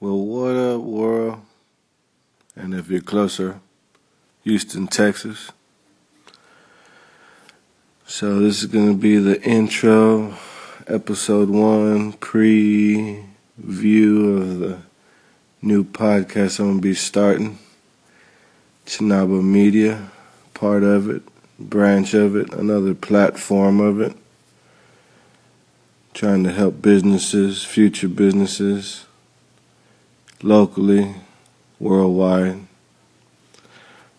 Well, what up, world? And if you're closer, Houston, Texas. So, this is going to be the intro, episode one, preview of the new podcast I'm going to be starting. Chinaba Media, part of it, branch of it, another platform of it. Trying to help businesses, future businesses locally, worldwide.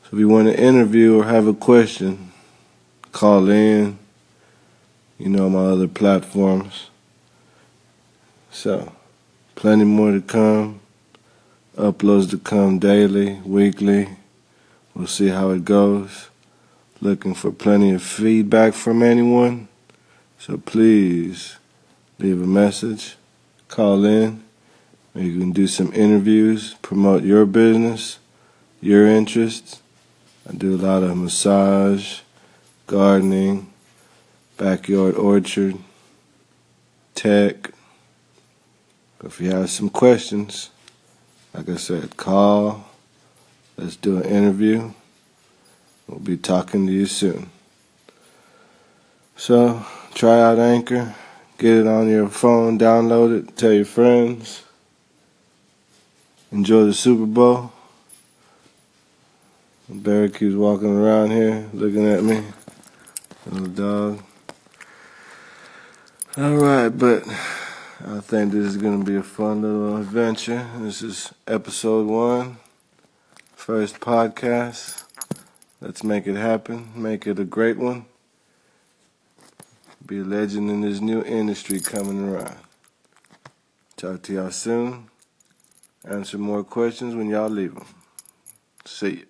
So if you want to interview or have a question, call in. You know my other platforms. So, plenty more to come. Uploads to come daily, weekly. We'll see how it goes. Looking for plenty of feedback from anyone. So please leave a message, call in. You can do some interviews, promote your business, your interests. I do a lot of massage, gardening, backyard orchard, tech. If you have some questions, like I said, call. Let's do an interview. We'll be talking to you soon. So, try out Anchor, get it on your phone, download it, tell your friends. Enjoy the Super Bowl. Barry keeps walking around here looking at me. Little dog. Alright, but I think this is going to be a fun little adventure. This is episode one, first podcast. Let's make it happen, make it a great one. Be a legend in this new industry coming around. Talk to y'all soon. Answer more questions when y'all leave them. See you.